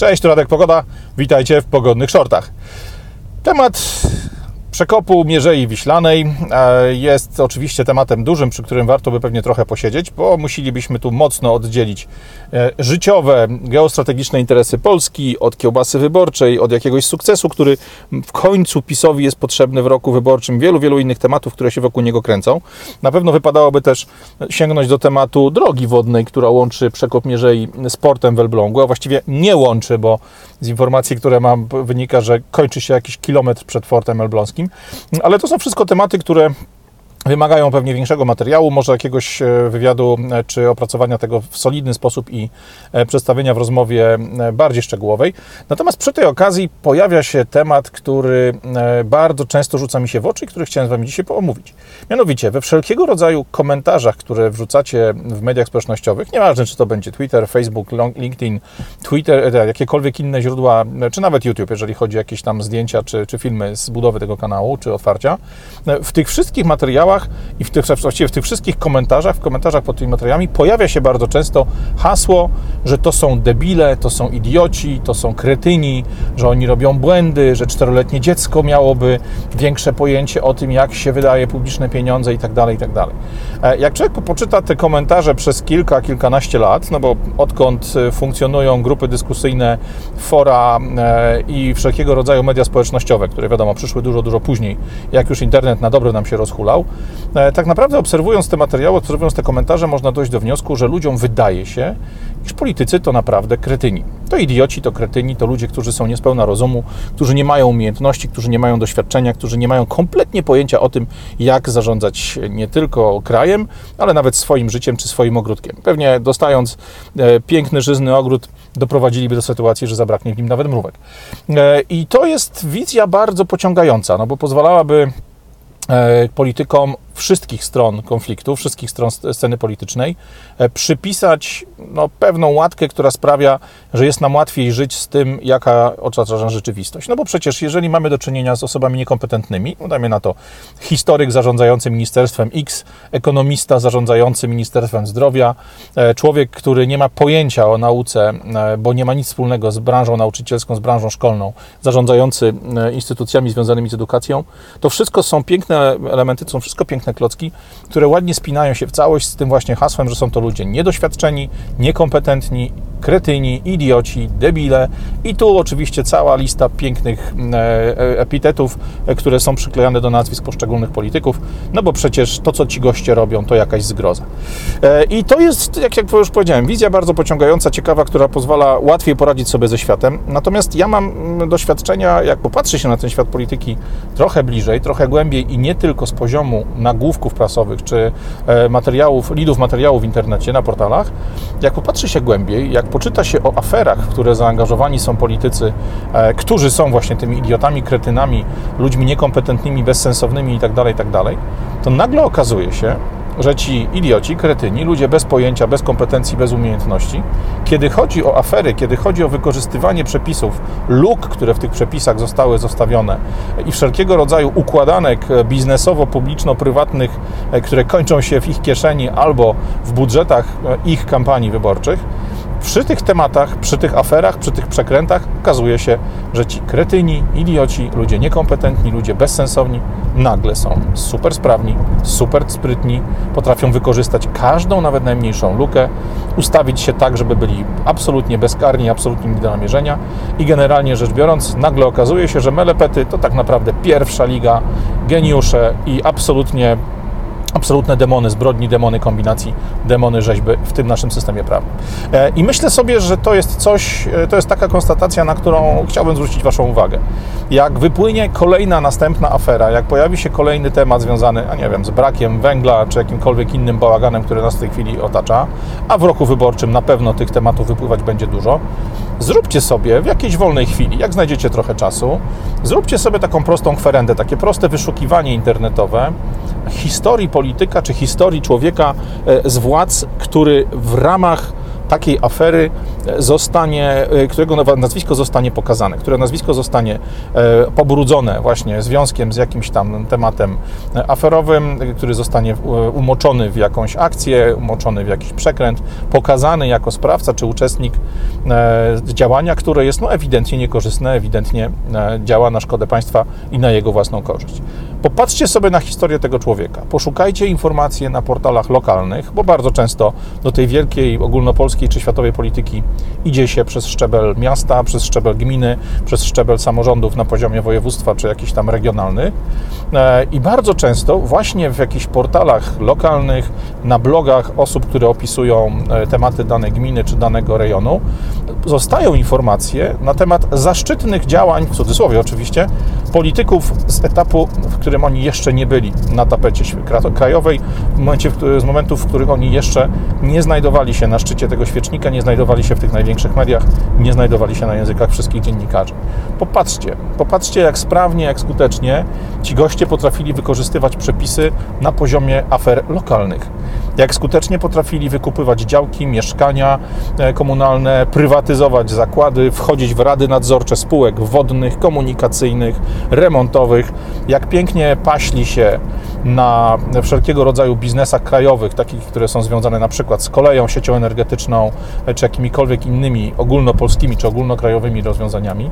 Cześć, tu Radek Pogoda. Witajcie w pogodnych shortach. Temat przekopu Mierzei Wiślanej e, jest oczywiście tematem dużym, przy którym warto by pewnie trochę posiedzieć, bo musielibyśmy tu mocno oddzielić e, życiowe, geostrategiczne interesy Polski od kiełbasy wyborczej, od jakiegoś sukcesu, który w końcu PiSowi jest potrzebny w roku wyborczym, wielu, wielu innych tematów, które się wokół niego kręcą. Na pewno wypadałoby też sięgnąć do tematu drogi wodnej, która łączy przekop Mierzei z portem w Elblągu, a właściwie nie łączy, bo z informacji, które mam, wynika, że kończy się jakiś kilometr przed fortem elbląskim. Ale to są wszystko tematy, które wymagają pewnie większego materiału, może jakiegoś e, wywiadu e, czy opracowania tego w solidny sposób i e, przedstawienia w rozmowie bardziej szczegółowej. Natomiast przy tej okazji pojawia się temat, który bardzo często rzuca mi się w oczy i który chciałem z Wami dzisiaj omówić. Mianowicie we wszelkiego rodzaju komentarzach, które wrzucacie w mediach społecznościowych, nieważne czy to będzie Twitter, Facebook, LinkedIn, Twitter, jakiekolwiek inne źródła, czy nawet YouTube, jeżeli chodzi o jakieś tam zdjęcia czy, czy filmy z budowy tego kanału, czy otwarcia, w tych wszystkich materiałach materiałach i w tych, właściwie w tych wszystkich komentarzach, w komentarzach pod tymi materiałami pojawia się bardzo często hasło, że to są debile, to są idioci, to są kretyni, że oni robią błędy, że czteroletnie dziecko miałoby większe pojęcie o tym, jak się wydaje publiczne pieniądze itd., tak itd. Tak e, jak człowiek poczyta te komentarze przez kilka, kilkanaście lat, no bo odkąd e, funkcjonują grupy dyskusyjne, fora e, i wszelkiego rodzaju media społecznościowe, które wiadomo przyszły dużo, dużo później, jak już internet na dobre nam się rozhulał, tak naprawdę obserwując te materiały, obserwując te komentarze, można dojść do wniosku, że ludziom wydaje się, iż politycy to naprawdę kretyni. To idioci, to kretyni, to ludzie, którzy są niespełna rozumu, którzy nie mają umiejętności, którzy nie mają doświadczenia, którzy nie mają kompletnie pojęcia o tym, jak zarządzać nie tylko krajem, ale nawet swoim życiem czy swoim ogródkiem. Pewnie dostając e, piękny, żyzny ogród, doprowadziliby do sytuacji, że zabraknie w nim nawet mrówek. E, I to jest wizja bardzo pociągająca, no bo pozwalałaby politykom wszystkich stron konfliktu, wszystkich stron sceny politycznej, e, przypisać no, pewną łatkę, która sprawia, że jest nam łatwiej żyć z tym, jaka otacza rzeczywistość. No bo przecież jeżeli mamy do czynienia z osobami niekompetentnymi, no dajmy na to historyk zarządzający Ministerstwem X, ekonomista zarządzający Ministerstwem Zdrowia, e, człowiek, który nie ma pojęcia o nauce, e, bo nie ma nic wspólnego z branżą nauczycielską, z branżą szkolną, zarządzający instytucjami związanymi z edukacją, to wszystko są piękne elementy, są wszystko piękne piękne klocki, które ładnie spinają się w całość z tym właśnie hasłem, że są to ludzie niedoświadczeni, niekompetentni, kretyni, idioci, debile i tu oczywiście cała lista pięknych mm, e, e, epitetów, e, które są przyklejane do nazwisk poszczególnych polityków, no bo przecież to, co ci goście robią, to jakaś zgroza. I to jest, jak, jak już powiedziałem, wizja bardzo pociągająca, ciekawa, która pozwala łatwiej poradzić sobie ze światem. Natomiast ja mam mm, doświadczenia, jak popatrzy się na ten świat polityki trochę bliżej, trochę głębiej i nie tylko z poziomu nagłówków prasowych czy materiałów, lidów materiałów w internecie, na portalach, jak popatrzy się głębiej, jak poczyta się o aferach, w które zaangażowani są politycy, e, którzy są właśnie tymi idiotami, kretynami, ludźmi niekompetentnymi, bezsensownymi itd., tak itd., tak to nagle okazuje się, że ci idioci, kretyni, ludzie bez pojęcia, bez kompetencji, bez umiejętności, kiedy chodzi o afery, kiedy chodzi o wykorzystywanie przepisów, luk, które w tych przepisach zostały zostawione i wszelkiego rodzaju układanek biznesowo-publiczno-prywatnych, e, które kończą się w ich kieszeni albo w budżetach e, ich kampanii wyborczych, przy tych tematach, przy tych aferach, przy tych przekrętach okazuje się, że ci kretyni, idioci, ludzie niekompetentni, ludzie bezsensowni nagle są super sprawni, super sprytni, potrafią wykorzystać każdą, nawet najmniejszą lukę, ustawić się tak, żeby byli absolutnie bezkarni, absolutnie nie do namierzenia i generalnie rzecz biorąc, nagle okazuje się, że melepety to tak naprawdę pierwsza liga, geniusze i absolutnie absolutne demony zbrodni, demony kombinacji, demony rzeźby w tym naszym systemie prawnym. E, I myślę sobie, że to jest coś, e, to jest taka konstatacja, na którą chciałbym zwrócić Waszą uwagę. Jak wypłynie kolejna, następna afera, jak pojawi się kolejny temat związany, a nie wiem, z brakiem węgla, czy jakimkolwiek innym bałaganem, który nas w tej chwili otacza, a w roku wyborczym na pewno tych tematów wypływać będzie dużo, zróbcie sobie w jakiejś wolnej chwili, jak znajdziecie trochę czasu, zróbcie sobie taką prostą kwerendę, takie proste wyszukiwanie internetowe historii polityka czy historii człowieka e, z władz, który w ramach takiej afery zostanie, którego nazwisko zostanie pokazane, które nazwisko zostanie pobrudzone właśnie związkiem z jakimś tam tematem aferowym, który zostanie umoczony w jakąś akcję, umoczony w jakiś przekręt, pokazany jako sprawca czy uczestnik działania, które jest no, ewidentnie niekorzystne, ewidentnie działa na szkodę państwa i na jego własną korzyść. Popatrzcie sobie na historię tego człowieka. Poszukajcie informacji na portalach lokalnych, bo bardzo często do tej wielkiej ogólnopolskiej czy światowej polityki idzie się przez szczebel miasta, przez szczebel gminy, przez szczebel samorządów na poziomie województwa czy jakiś tam regionalny. E, I bardzo często właśnie w jakichś portalach lokalnych, na blogach osób, które opisują e, tematy danej gminy czy danego rejonu, zostają informacje na temat zaszczytnych działań, w cudzysłowie oczywiście, polityków z etapu, w którym oni jeszcze nie byli na tapecie krajowej, w momencie, z momentów, w których oni jeszcze nie znajdowali się na szczycie tego świecznika, nie znajdowali się w tych największych mediach, nie znajdowali się na językach wszystkich dziennikarzy. Popatrzcie, popatrzcie jak sprawnie, jak skutecznie ci goście potrafili wykorzystywać przepisy na poziomie afer lokalnych. Jak skutecznie potrafili wykupywać działki, mieszkania e, komunalne, prywatyzować zakłady, wchodzić w rady nadzorcze spółek wodnych, komunikacyjnych, remontowych, jak pięknie paśli się na wszelkiego rodzaju biznesach krajowych, takich, które są związane na przykład z koleją, siecią energetyczną, czy jakimikolwiek innymi ogólnopolskimi czy ogólnokrajowymi rozwiązaniami.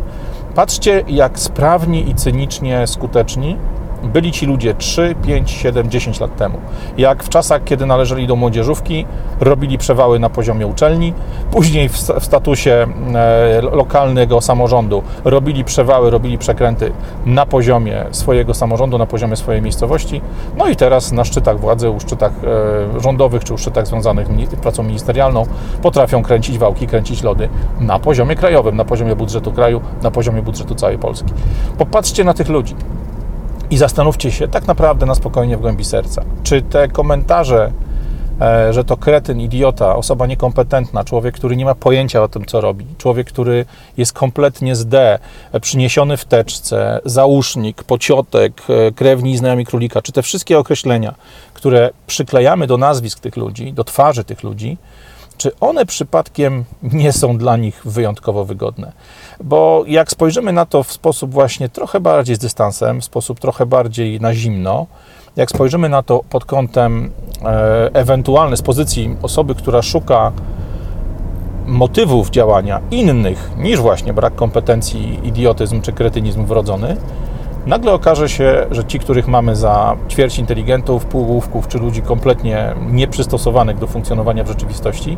Patrzcie, jak sprawni i cynicznie skuteczni byli ci ludzie 3, 5, 7, 10 lat temu. Jak w czasach, kiedy należeli do młodzieżówki, robili przewały na poziomie uczelni, później w statusie e, lokalnego samorządu robili przewały, robili przekręty na poziomie swojego samorządu, na poziomie swojej miejscowości, no i teraz na szczytach władzy, u szczytach e, rządowych czy u szczytach związanych z pracą ministerialną potrafią kręcić wałki, kręcić lody na poziomie krajowym, na poziomie budżetu kraju, na poziomie budżetu całej Polski. Popatrzcie na tych ludzi. I zastanówcie się tak naprawdę na spokojnie w głębi serca, czy te komentarze, e, że to kretyn, idiota, osoba niekompetentna, człowiek, który nie ma pojęcia o tym, co robi, człowiek, który jest kompletnie z D, e, przyniesiony w teczce, załóżnik, pociotek, e, krewni i znajomi królika, czy te wszystkie określenia, które przyklejamy do nazwisk tych ludzi, do twarzy tych ludzi, czy one przypadkiem nie są dla nich wyjątkowo wygodne. Bo jak spojrzymy na to w sposób właśnie trochę bardziej z dystansem, w sposób trochę bardziej na zimno, jak spojrzymy na to pod kątem e, ewentualny z pozycji osoby, która szuka motywów działania innych niż właśnie brak kompetencji, idiotyzm czy kretynizm wrodzony, nagle okaże się, że ci, których mamy za ćwierć inteligentów, półgłówków czy ludzi kompletnie nieprzystosowanych do funkcjonowania w rzeczywistości,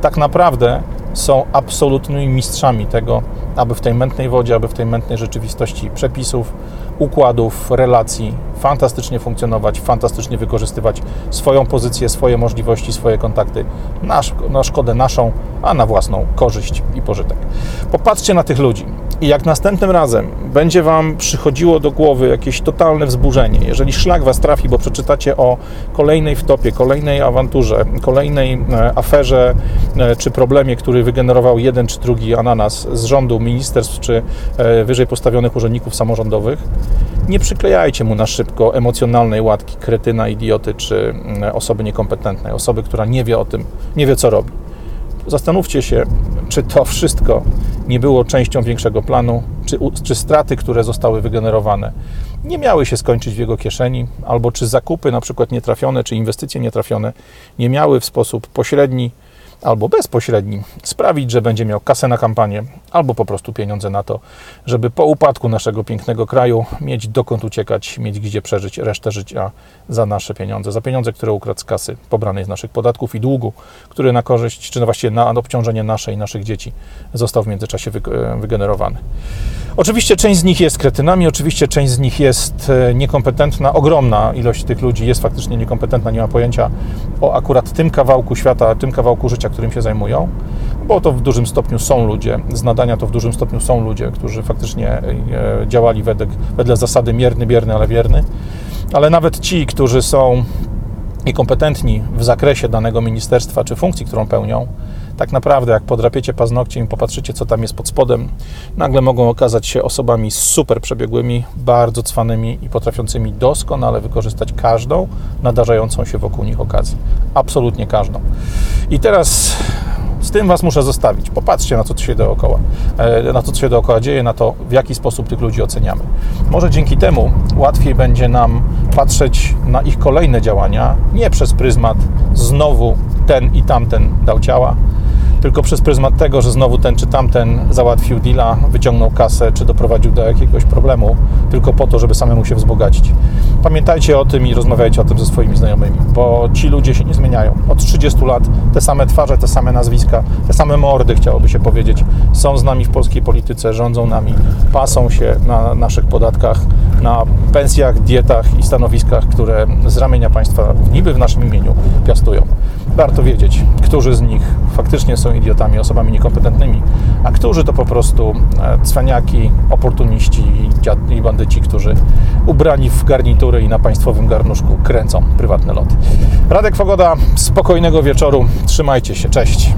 tak naprawdę są absolutnymi mistrzami tego, aby w tej mętnej wodzie, aby w tej mętnej rzeczywistości przepisów, układów, relacji fantastycznie funkcjonować, fantastycznie wykorzystywać swoją pozycję, swoje możliwości, swoje kontakty na, szkodę naszą, a na własną korzyść i pożytek. Popatrzcie na tych ludzi. I jak następnym razem będzie Wam przychodziło do głowy jakieś totalne wzburzenie, jeżeli szlak Was trafi, bo przeczytacie o kolejnej wtopie, kolejnej awanturze, kolejnej e, aferze e, czy problemie, który wygenerował jeden czy drugi ananas z rządu, ministerstw czy e, wyżej postawionych urzędników samorządowych, nie przyklejajcie mu na szybko emocjonalnej łatki kretyna, idioty czy mm, osoby niekompetentnej, osoby, która nie wie o tym, nie wie co robi. Zastanówcie się, czy to wszystko nie było częścią większego planu, czy, czy straty, które zostały wygenerowane, nie miały się skończyć w jego kieszeni, albo czy zakupy, na przykład nietrafione, czy inwestycje nietrafione, nie miały w sposób pośredni albo bezpośredni sprawić, że będzie miał kasę na kampanię, albo po prostu pieniądze na to, żeby po upadku naszego pięknego kraju mieć dokąd uciekać, mieć gdzie przeżyć resztę życia za nasze pieniądze, za pieniądze, które ukradł z kasy pobranej z naszych podatków i długu, który na korzyść, czy właściwie na obciążenie naszej i naszych dzieci został w międzyczasie wygenerowany. Oczywiście część z nich jest kretynami, oczywiście część z nich jest e, niekompetentna. Ogromna ilość tych ludzi jest faktycznie niekompetentna, nie ma pojęcia o akurat tym kawałku świata, tym kawałku życia, którym się zajmują, bo to w dużym stopniu są ludzie, z nadania to w dużym stopniu są ludzie, którzy faktycznie e, działali wedle, wedle zasady mierny, bierny, ale wierny. Ale nawet ci, którzy są niekompetentni w zakresie danego ministerstwa czy funkcji, którą pełnią, tak naprawdę, jak podrapiecie paznokciem i popatrzycie, co tam jest pod spodem, nagle mogą okazać się osobami super przebiegłymi, bardzo cwanymi i potrafiącymi doskonale wykorzystać każdą nadarzającą się wokół nich okazję. Absolutnie każdą. I teraz Z tym Was muszę zostawić. Popatrzcie na to, co się dookoła, e, na to, co się dookoła dzieje, na to, w jaki sposób tych ludzi oceniamy. Może dzięki temu łatwiej będzie nam patrzeć na ich kolejne działania nie przez pryzmat znowu ten i tamten dał ciała, tylko przez pryzmat tego, że znowu ten czy tamten załatwił deala, wyciągnął kasę, czy doprowadził do jakiegoś problemu, tylko po to, żeby samemu się wzbogacić. Pamiętajcie o tym i rozmawiajcie o tym ze swoimi znajomymi, bo ci ludzie się nie zmieniają. Od 30 lat te same twarze, te same nazwiska, te same mordy, chciałoby się powiedzieć, są z nami w polskiej polityce, rządzą nami, pasą się na naszych podatkach, na pensjach, dietach i stanowiskach, które z ramienia państwa niby w naszym imieniu piastują. Warto wiedzieć, którzy z nich faktycznie są idiotami, osobami niekompetentnymi, a którzy to po prostu e, cwaniaki, oportuniści i bandyci, którzy ubrani w garnitury i na państwowym garnuszku kręcą prywatne loty. Radek Fogoda, spokojnego wieczoru, trzymajcie się, cześć.